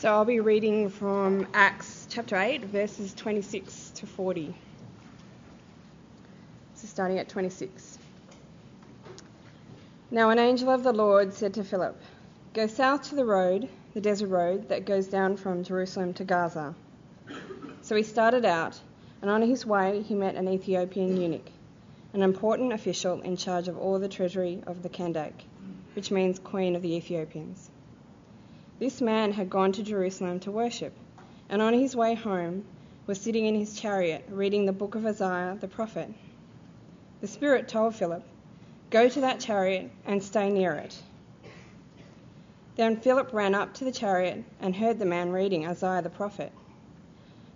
So I'll be reading from Acts chapter 8, verses 26 to 40. So starting at 26. Now an angel of the Lord said to Philip, Go south to the road, the desert road that goes down from Jerusalem to Gaza. So he started out, and on his way he met an Ethiopian eunuch, an important official in charge of all the treasury of the Kandake, which means Queen of the Ethiopians. This man had gone to Jerusalem to worship, and on his way home was sitting in his chariot reading the book of Isaiah the prophet. The Spirit told Philip, Go to that chariot and stay near it. Then Philip ran up to the chariot and heard the man reading Isaiah the prophet.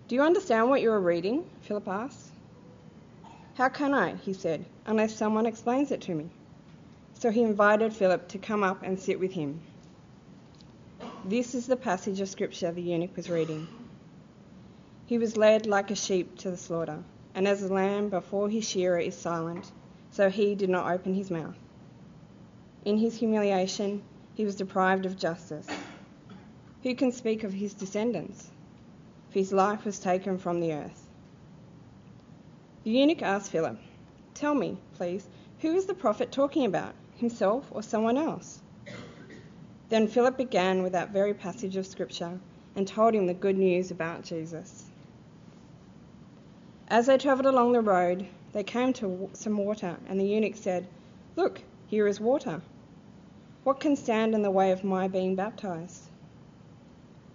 Do you understand what you are reading? Philip asked. How can I, he said, unless someone explains it to me? So he invited Philip to come up and sit with him. This is the passage of scripture the eunuch was reading. He was led like a sheep to the slaughter, and as a lamb before his shearer is silent, so he did not open his mouth. In his humiliation, he was deprived of justice. Who can speak of his descendants? For his life was taken from the earth. The eunuch asked Philip, Tell me, please, who is the prophet talking about, himself or someone else? Then Philip began with that very passage of Scripture and told him the good news about Jesus. As they travelled along the road, they came to some water, and the eunuch said, Look, here is water. What can stand in the way of my being baptized?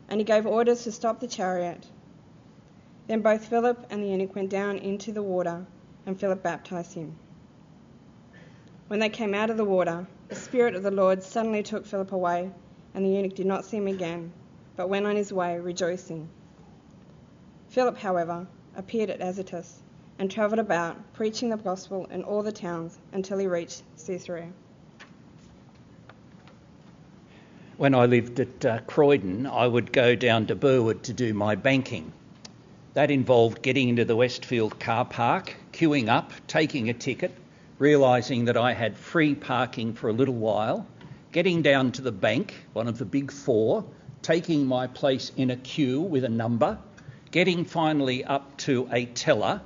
And he gave orders to stop the chariot. Then both Philip and the eunuch went down into the water, and Philip baptized him. When they came out of the water, the Spirit of the Lord suddenly took Philip away, and the eunuch did not see him again, but went on his way rejoicing. Philip, however, appeared at Azotus and travelled about, preaching the gospel in all the towns until he reached Caesarea. When I lived at uh, Croydon, I would go down to Burwood to do my banking. That involved getting into the Westfield car park, queuing up, taking a ticket, realising that I had free parking for a little while, getting down to the bank, one of the big four, taking my place in a queue with a number, getting finally up to a teller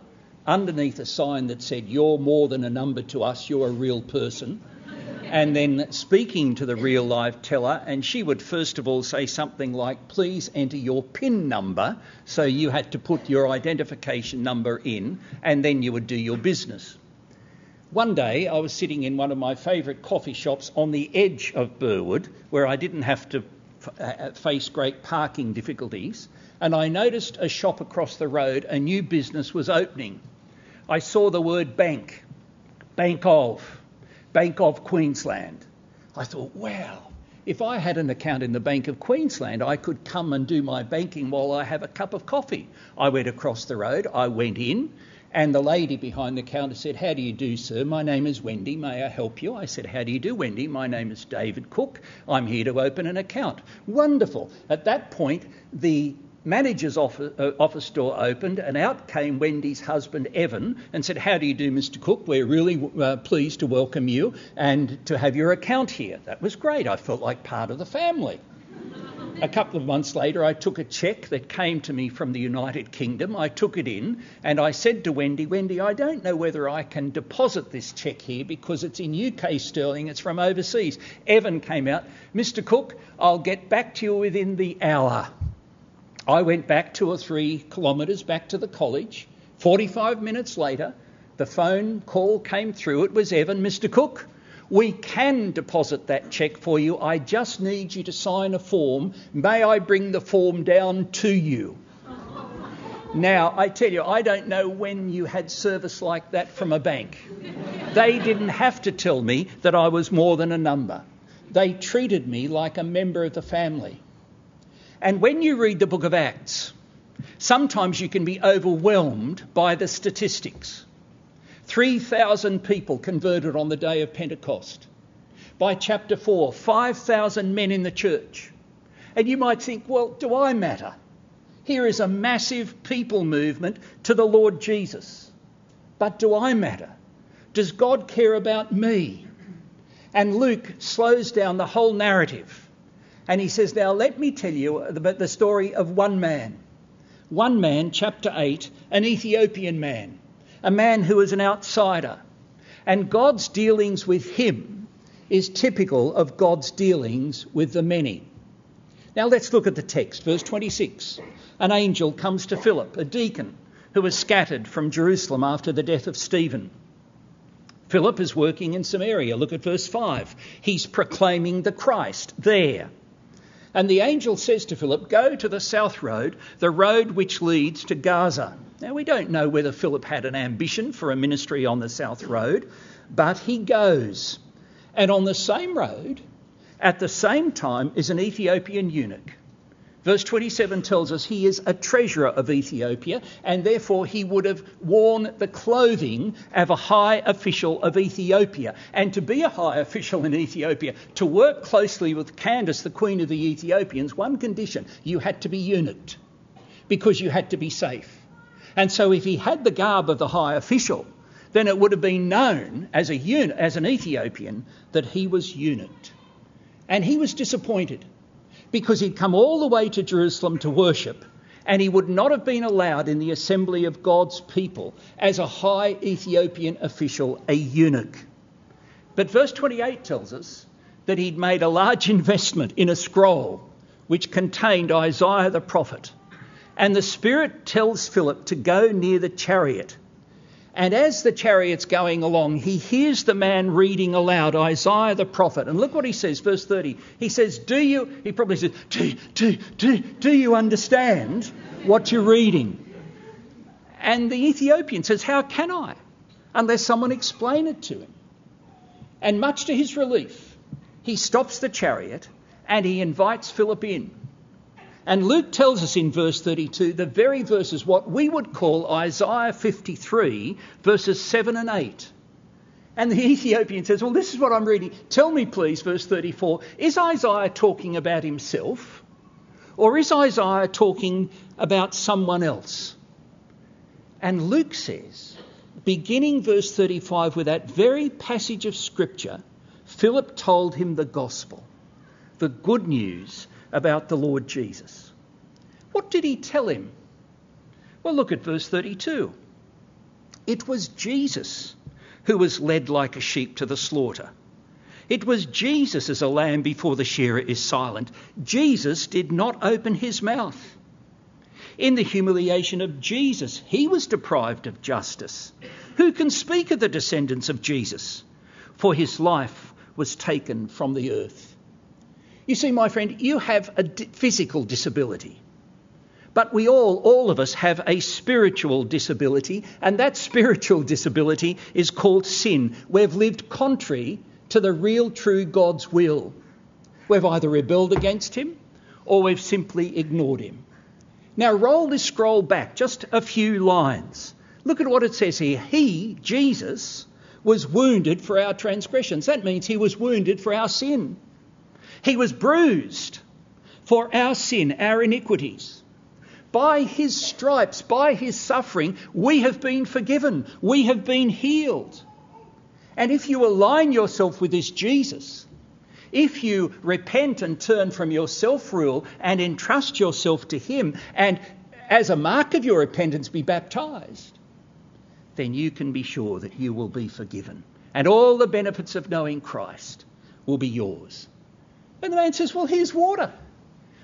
underneath a sign that said, You're more than a number to us, you're a real person. And then speaking to the real live teller, and she would first of all say something like, Please enter your PIN number. So you had to put your identification number in, and then you would do your business. One day I was sitting in one of my favourite coffee shops on the edge of Burwood where I didn't have to f- uh, face great parking difficulties, and I noticed a shop across the road, a new business was opening. I saw the word bank, Bank of, Bank of Queensland. I thought, wow, if I had an account in the Bank of Queensland, I could come and do my banking while I have a cup of coffee. I went across the road, I went in, and the lady behind the counter said, How do you do, sir? My name is Wendy. May I help you? I said, How do you do, Wendy? My name is David Cook. I'm here to open an account. Wonderful. At that point, the manager's office, uh, office, door opened, and out came Wendy's husband, Evan, and said, How do you do, Mr. Cook? We're really uh, pleased to welcome you and to have your account here. That was great. I felt like part of the family. A couple of months later, I took a cheque that came to me from the United Kingdom. I took it in and I said to Wendy, Wendy, I don't know whether I can deposit this cheque here because it's in UK sterling, it's from overseas. Evan came out, Mr. Cook, I'll get back to you within the hour. I went back two or three kilometres back to the college. 45 minutes later, the phone call came through. It was Evan, Mr. Cook. We can deposit that cheque for you. I just need you to sign a form. May I bring the form down to you? Now, I tell you, I don't know when you had service like that from a bank. They didn't have to tell me that I was more than a number. They treated me like a member of the family. And when you read the book of Acts, sometimes you can be overwhelmed by the statistics. 3,000 people converted on the day of Pentecost. By chapter 4, 5,000 men in the church. And you might think, well, do I matter? Here is a massive people movement to the Lord Jesus. But do I matter? Does God care about me? And Luke slows down the whole narrative And he says, Now let me tell you about the story of one man. One man, chapter 8, an Ethiopian man, a man who is an outsider. And God's dealings with him is typical of God's dealings with the many. Now let's look at the text, verse 26. An angel comes to Philip, a deacon who was scattered from Jerusalem after the death of Stephen. Philip is working in Samaria. Look at verse 5. He's proclaiming the Christ there. And the angel says to Philip, Go to the south road, the road which leads to Gaza. Now, we don't know whether Philip had an ambition for a ministry on the south road, but he goes. And on the same road, at the same time, is an Ethiopian eunuch Verse 27 tells us he is a treasurer of Ethiopia, and therefore he would have worn the clothing of a high official of Ethiopia. And to be a high official in Ethiopia, to work closely with Candace, the queen of the Ethiopians, one condition you had to be eunuched, because you had to be safe. And so if he had the garb of the high official, then it would have been known as, a as an Ethiopian that he was eunuched. And he was disappointed because he'd come all the way to Jerusalem to worship and he would not have been allowed in the assembly of God's people as a high Ethiopian official, a eunuch. But verse 28 tells us that he'd made a large investment in a scroll which contained Isaiah the prophet. And the Spirit tells Philip to go near the chariot and as the chariot's going along, he hears the man reading aloud Isaiah the prophet. And look what he says, verse 30. He says, Do you, he probably says, Do, do, do, do you understand what you're reading? And the Ethiopian says, How can I? Unless someone explain it to him. And much to his relief, he stops the chariot and he invites Philip in. And Luke tells us in verse 32 the very verses what we would call Isaiah 53, verses 7 and 8. And the Ethiopian says, Well, this is what I'm reading. Tell me, please, verse 34, is Isaiah talking about himself? Or is Isaiah talking about someone else? And Luke says, beginning verse 35 with that very passage of Scripture, Philip told him the gospel, the good news about the Lord Jesus. What did he tell him? Well, look at verse 32. It was Jesus who was led like a sheep to the slaughter. It was Jesus as a lamb before the shearer is silent. Jesus did not open his mouth. In the humiliation of Jesus, he was deprived of justice. Who can speak of the descendants of Jesus? For his life was taken from the earth. You see, my friend, you have a physical disability. But we all, all of us, have a spiritual disability, and that spiritual disability is called sin. We've lived contrary to the real, true God's will. We've either rebelled against Him or we've simply ignored Him. Now, roll this scroll back just a few lines. Look at what it says here. He, Jesus, was wounded for our transgressions. That means He was wounded for our sin. He was bruised for our sin, our iniquities. By his stripes, by his suffering, we have been forgiven. We have been healed. And if you align yourself with this Jesus, if you repent and turn from your self rule and entrust yourself to him, and as a mark of your repentance be baptized, then you can be sure that you will be forgiven. And all the benefits of knowing Christ will be yours. And the man says, Well, here's water.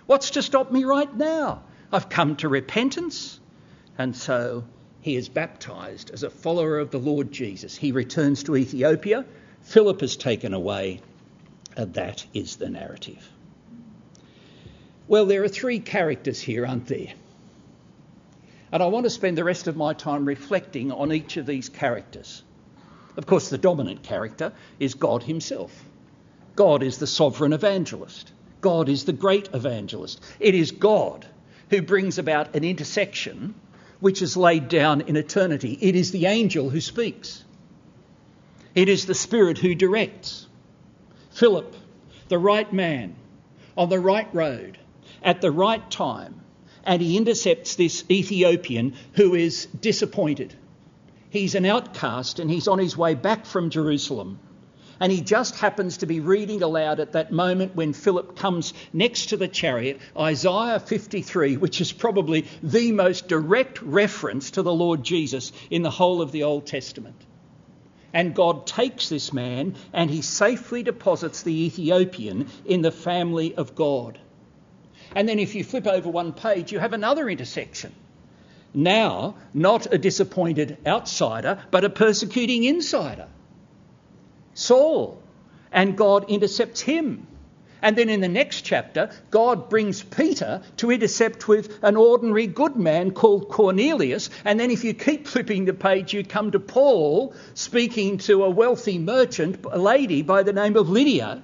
What's to stop me right now? I've come to repentance. And so he is baptized as a follower of the Lord Jesus. He returns to Ethiopia. Philip is taken away. And that is the narrative. Well, there are three characters here, aren't there? And I want to spend the rest of my time reflecting on each of these characters. Of course, the dominant character is God Himself. God is the sovereign evangelist. God is the great evangelist. It is God who brings about an intersection which is laid down in eternity. It is the angel who speaks. It is the Spirit who directs. Philip, the right man, on the right road, at the right time, and he intercepts this Ethiopian who is disappointed. He's an outcast and he's on his way back from Jerusalem And he just happens to be reading aloud at that moment when Philip comes next to the chariot, Isaiah 53, which is probably the most direct reference to the Lord Jesus in the whole of the Old Testament. And God takes this man and he safely deposits the Ethiopian in the family of God. And then if you flip over one page, you have another intersection. Now, not a disappointed outsider, but a persecuting insider. Saul, and God intercepts him. And then in the next chapter, God brings Peter to intercept with an ordinary good man called Cornelius. And then if you keep flipping the page, you come to Paul speaking to a wealthy merchant, a lady by the name of Lydia.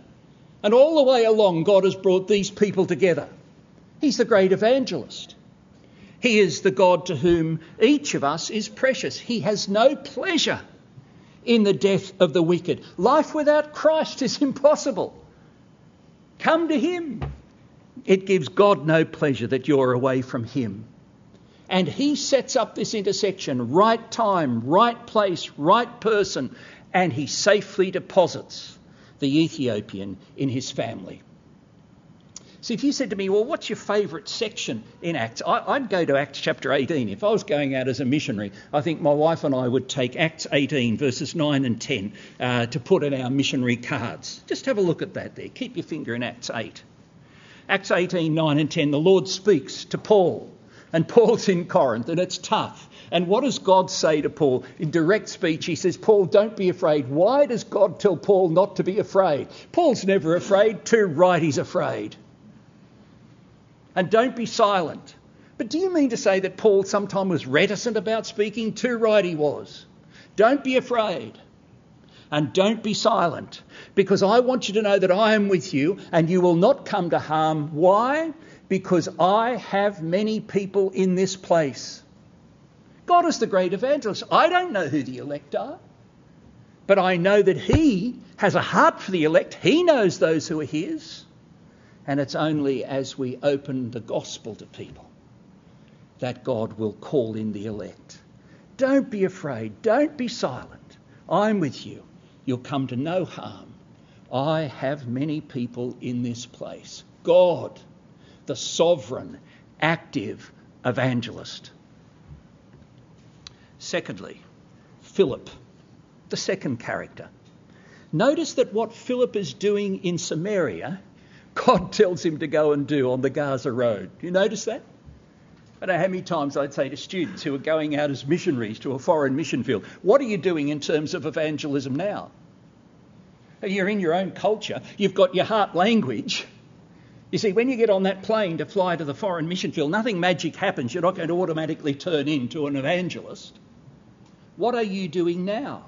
And all the way along, God has brought these people together. He's the great evangelist. He is the God to whom each of us is precious. He has no pleasure in the death of the wicked. Life without Christ is impossible. Come to Him. It gives God no pleasure that you're away from Him. And He sets up this intersection right time, right place, right person, and He safely deposits the Ethiopian in His family. See, if you said to me, well, what's your favourite section in Acts? I, would go to Acts chapter 18. If I was going out as a missionary, I think my wife and I would take Acts 18, verses 9 and 10, uh, to put in our missionary cards. Just have a look at that there. Keep your finger in Acts 8. Acts 18, 9 and 10, the Lord speaks to Paul. And Paul's in Corinth, and it's tough. And what does God say to Paul? In direct speech, he says, Paul, don't be afraid. Why does God tell Paul not to be afraid? Paul's never afraid. Too right, he's afraid and don't be silent. But do you mean to say that Paul sometimes was reticent about speaking? Too right he was. Don't be afraid. And don't be silent, because I want you to know that I am with you and you will not come to harm. Why? Because I have many people in this place. God is the great evangelist. I don't know who the elect are, but I know that He has a heart for the elect. He knows those who are His. And it's only as we open the gospel to people that God will call in the elect. Don't be afraid. Don't be silent. I'm with you. You'll come to no harm. I have many people in this place. God, the sovereign, active evangelist. Secondly, Philip, the second character. Notice that what Philip is doing in Samaria God tells him to go and do on the Gaza Road. Do you notice that? I don't know how many times I'd say to students who are going out as missionaries to a foreign mission field, what are you doing in terms of evangelism now? You're in your own culture, you've got your heart language. You see, when you get on that plane to fly to the foreign mission field, nothing magic happens. You're not going to automatically turn into an evangelist. What are you doing now?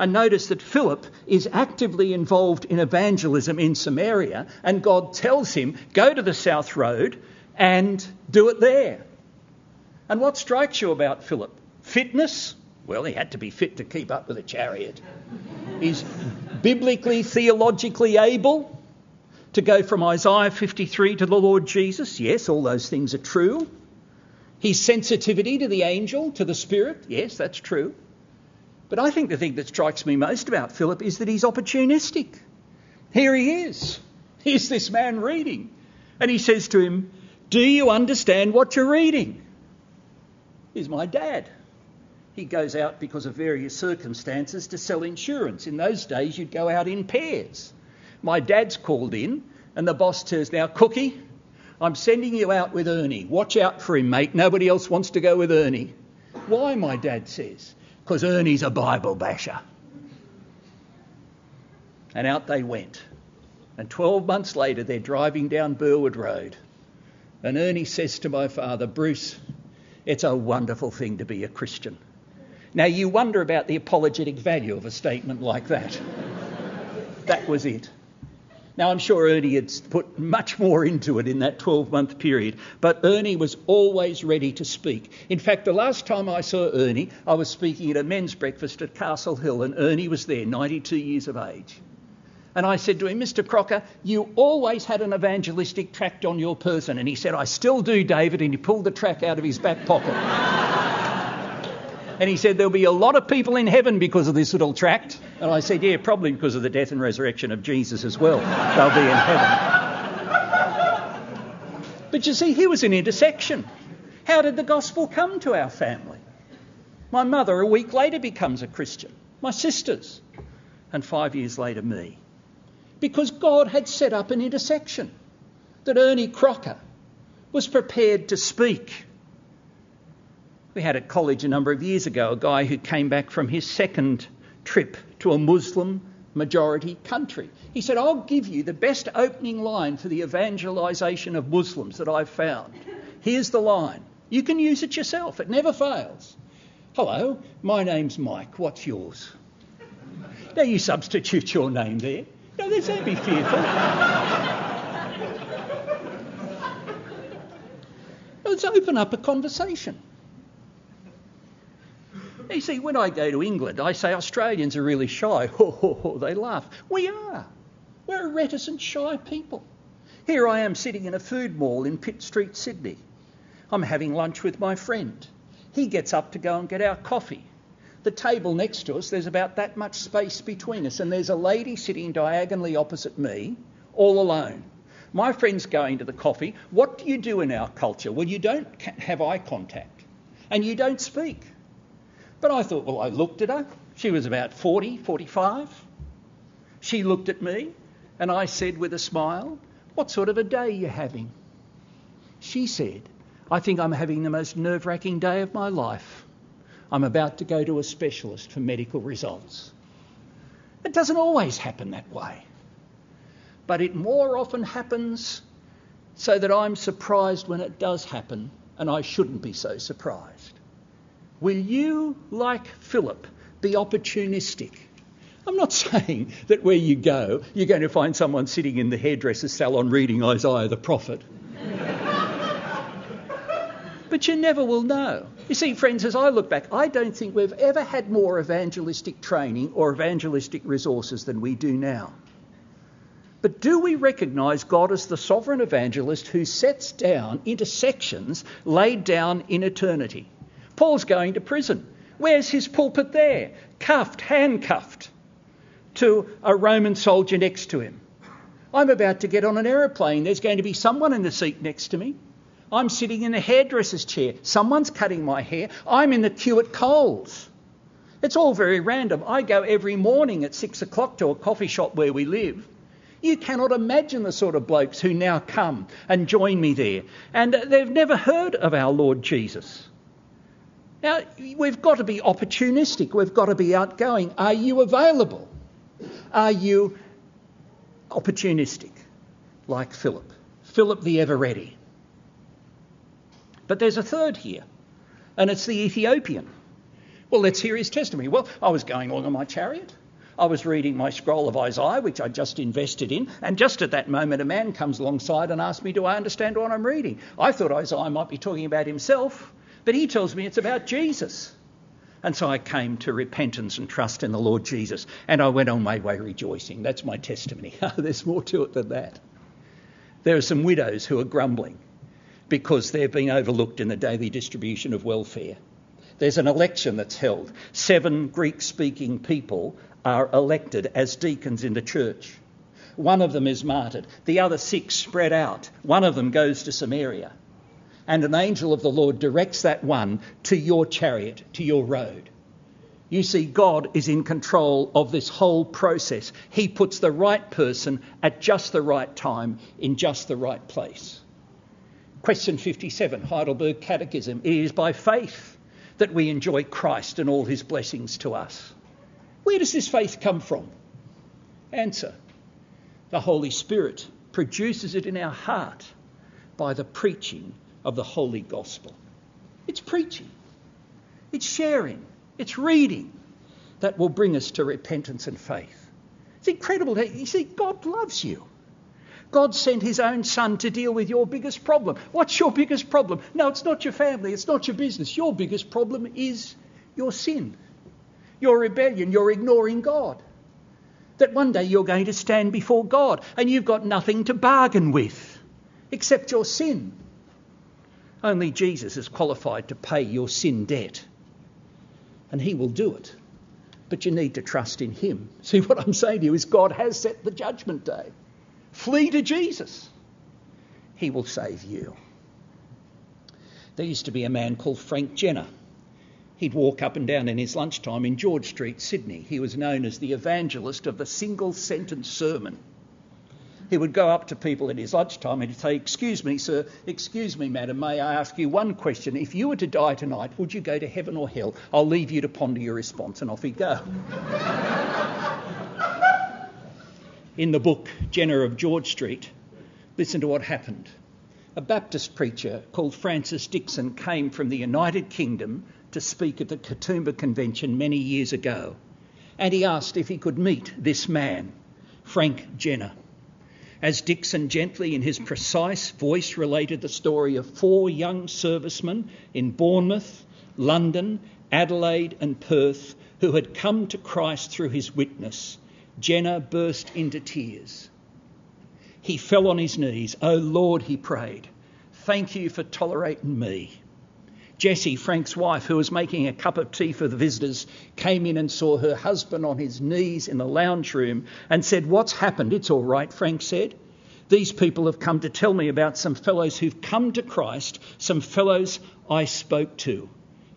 And notice that Philip is actively involved in evangelism in Samaria, and God tells him, Go to the South Road and do it there. And what strikes you about Philip? Fitness? Well, he had to be fit to keep up with a chariot. He's biblically, theologically able to go from Isaiah 53 to the Lord Jesus. Yes, all those things are true. His sensitivity to the angel, to the Spirit. Yes, that's true. But I think the thing that strikes me most about Philip is that he's opportunistic. Here he is. Here's this man reading. And he says to him, Do you understand what you're reading? Here's my dad. He goes out because of various circumstances to sell insurance. In those days, you'd go out in pairs. My dad's called in, and the boss says, Now, Cookie, I'm sending you out with Ernie. Watch out for him, mate. Nobody else wants to go with Ernie. Why, my dad says because Ernie's a Bible basher. And out they went. And 12 months later, they're driving down Burwood Road. And Ernie says to my father, Bruce, it's a wonderful thing to be a Christian. Now, you wonder about the apologetic value of a statement like that. that was it. Now, I'm sure Ernie had put much more into it in that 12 month period, but Ernie was always ready to speak. In fact, the last time I saw Ernie, I was speaking at a men's breakfast at Castle Hill, and Ernie was there, 92 years of age. And I said to him, Mr. Crocker, you always had an evangelistic tract on your person. And he said, I still do, David. And he pulled the track out of his back pocket. And he said, There'll be a lot of people in heaven because of this little tract. And I said, Yeah, probably because of the death and resurrection of Jesus as well. They'll be in heaven. But you see, here was an intersection. How did the gospel come to our family? My mother, a week later, becomes a Christian. My sisters. And five years later, me. Because God had set up an intersection that Ernie Crocker was prepared to speak. We had at college a number of years ago a guy who came back from his second trip to a Muslim majority country. He said, I'll give you the best opening line for the evangelisation of Muslims that I've found. Here's the line. You can use it yourself, it never fails. Hello, my name's Mike. What's yours? Now you substitute your name there. No, don't be fearful. Let's open up a conversation. You see, when I go to England, I say Australians are really shy. they laugh. We are. We're a reticent, shy people. Here I am sitting in a food mall in Pitt Street, Sydney. I'm having lunch with my friend. He gets up to go and get our coffee. The table next to us, there's about that much space between us, and there's a lady sitting diagonally opposite me, all alone. My friend's going to the coffee. What do you do in our culture? Well, you don't have eye contact and you don't speak. But I thought, well, I looked at her. She was about 40, 45. She looked at me and I said with a smile, What sort of a day are you having? She said, I think I'm having the most nerve wracking day of my life. I'm about to go to a specialist for medical results. It doesn't always happen that way. But it more often happens so that I'm surprised when it does happen, and I shouldn't be so surprised. Will you, like Philip, be opportunistic? I'm not saying that where you go, you're going to find someone sitting in the hairdresser's salon reading Isaiah the prophet. but you never will know. You see, friends, as I look back, I don't think we've ever had more evangelistic training or evangelistic resources than we do now. But do we recognise God as the sovereign evangelist who sets down intersections laid down in eternity? Paul's going to prison. Where's his pulpit there? Cuffed, handcuffed to a Roman soldier next to him. I'm about to get on an aeroplane. There's going to be someone in the seat next to me. I'm sitting in a hairdresser's chair. Someone's cutting my hair. I'm in the queue at Coles. It's all very random. I go every morning at six o'clock to a coffee shop where we live. You cannot imagine the sort of blokes who now come and join me there. And they've never heard of our Lord Jesus. Now, we've got to be opportunistic, we've got to be outgoing. Are you available? Are you opportunistic, like Philip? Philip the ever ready. But there's a third here, and it's the Ethiopian. Well, let's hear his testimony. Well, I was going along on my chariot. I was reading my scroll of Isaiah, which I just invested in, and just at that moment, a man comes alongside and asks me, Do I understand what I'm reading? I thought Isaiah might be talking about himself, but he tells me it's about Jesus. And so I came to repentance and trust in the Lord Jesus, and I went on my way rejoicing. That's my testimony. There's more to it than that. There are some widows who are grumbling because they've been overlooked in the daily distribution of welfare. There's an election that's held. Seven Greek speaking people are elected as deacons in the church. One of them is martyred, the other six spread out. One of them goes to Samaria and an angel of the Lord directs that one to your chariot, to your road. You see, God is in control of this whole process. He puts the right person at just the right time in just the right place. Question 57, Heidelberg Catechism. It is by faith that we enjoy Christ and all his blessings to us. Where does this faith come from? Answer The Holy Spirit produces it in our heart by the preaching of the Holy Gospel. It's preaching, it's sharing, it's reading that will bring us to repentance and faith. It's incredible. You see, God loves you. God sent his own son to deal with your biggest problem. What's your biggest problem? No, it's not your family, it's not your business. Your biggest problem is your sin, your rebellion, your ignoring God. That one day you're going to stand before God and you've got nothing to bargain with except your sin. Only Jesus is qualified to pay your sin debt. and He will do it. But you need to trust in Him. See, what I'm saying to you is God has set the judgment day. Flee to Jesus. He will save you. There used to be a man called Frank Jenner. He'd walk up and down in his lunchtime in George Street, Sydney. He was known as the evangelist of the single sentence sermon. He would go up to people at his lunchtime and he'd say, Excuse me, sir, excuse me, madam, may I ask you one question? If you were to die tonight, would you go to heaven or hell? I'll leave you to ponder your response, and off he'd go. in the book Jenner of George Street, listen to what happened. A Baptist preacher called Francis Dixon came from the United Kingdom to speak at the Katoomba Convention many years ago, and he asked if he could meet this man, Frank Jenner. As Dixon gently, in his precise voice, related the story of four young servicemen in Bournemouth, London, Adelaide, and Perth who had come to Christ through his witness, Jenner burst into tears. He fell on his knees. Oh Lord, he prayed, thank you for tolerating me. Jessie, Frank's wife, who was making a cup of tea for the visitors, came in and saw her husband on his knees in the lounge room and said, What's happened? It's all right, Frank said. These people have come to tell me about some fellows who've come to Christ, some fellows I spoke to.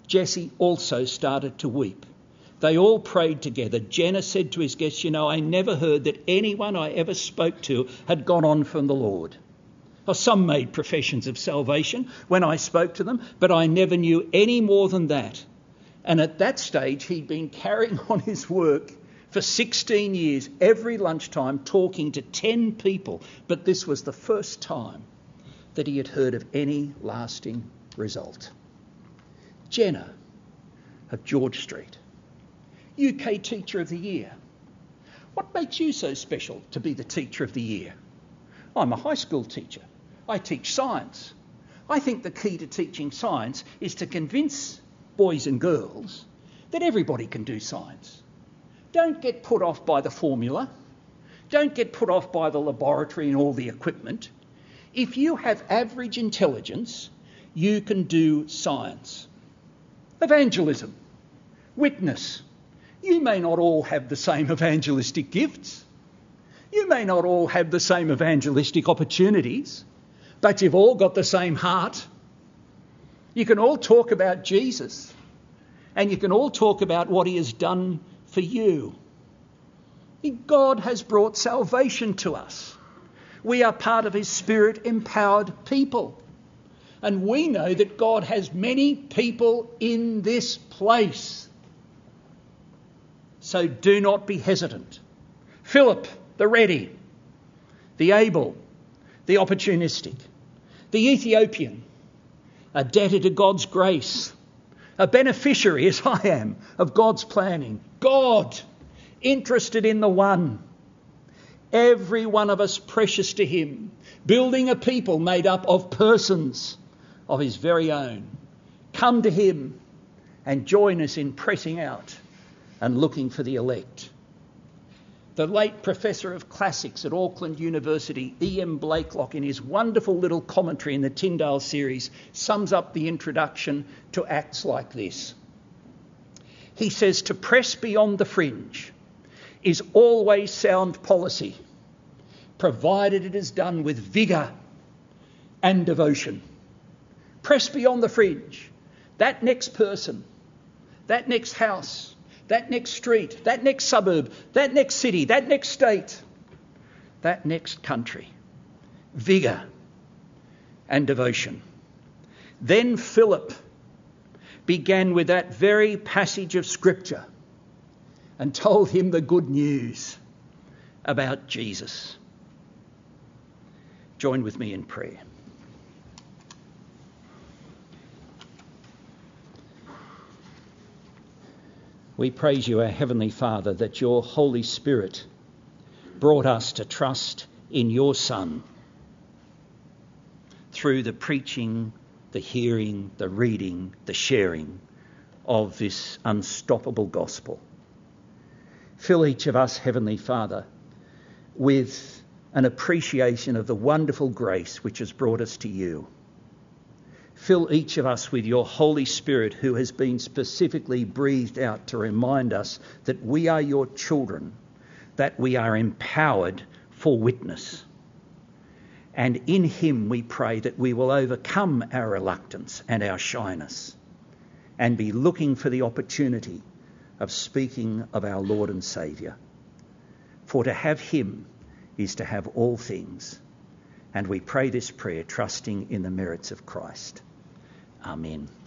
Jessie also started to weep. They all prayed together. Jenner said to his guests, You know, I never heard that anyone I ever spoke to had gone on from the Lord. Well, some made professions of salvation when I spoke to them, but I never knew any more than that. And at that stage, he'd been carrying on his work for 16 years, every lunchtime, talking to 10 people. But this was the first time that he had heard of any lasting result. Jenner of George Street, UK Teacher of the Year. What makes you so special to be the Teacher of the Year? I'm a high school teacher. I teach science. I think the key to teaching science is to convince boys and girls that everybody can do science. Don't get put off by the formula. Don't get put off by the laboratory and all the equipment. If you have average intelligence, you can do science. Evangelism, witness. You may not all have the same evangelistic gifts. You may not all have the same evangelistic opportunities but you've all got the same heart. You can all talk about Jesus and you can all talk about what he has done for you. God has brought salvation to us. We are part of his spirit empowered people. And we know that God has many people in this place. So do not be hesitant. Philip, the ready, the able, the opportunistic the Ethiopian, a debtor to God's grace, a beneficiary, as I am, of God's planning. God, interested in the one. Every one of us precious to Him, building a people made up of persons of His very own. Come to Him and join us in pressing out and looking for the elect. The late professor of classics at Auckland University, E.M. Blaiklock, in his wonderful little commentary in the Tyndale series, sums up the introduction to acts like this. He says, To press beyond the fringe is always sound policy, provided it is done with vigour and devotion. Press beyond the fringe. That next person, that next house, that next street, that next suburb, that next city, that next state, that next country. Vigour and devotion. Then Philip began with that very passage of Scripture and told him the good news about Jesus. Join with me in prayer. We praise you, our Heavenly Father, that your Holy Spirit brought us to trust in your Son through the preaching, the hearing, the reading, the sharing of this unstoppable gospel. Fill each of us, Heavenly Father, with an appreciation of the wonderful grace which has brought us to you. Fill each of us with your Holy Spirit, who has been specifically breathed out to remind us that we are your children, that we are empowered for witness. And in him we pray that we will overcome our reluctance and our shyness and be looking for the opportunity of speaking of our Lord and Saviour. For to have him is to have all things. And we pray this prayer trusting in the merits of Christ. Amen.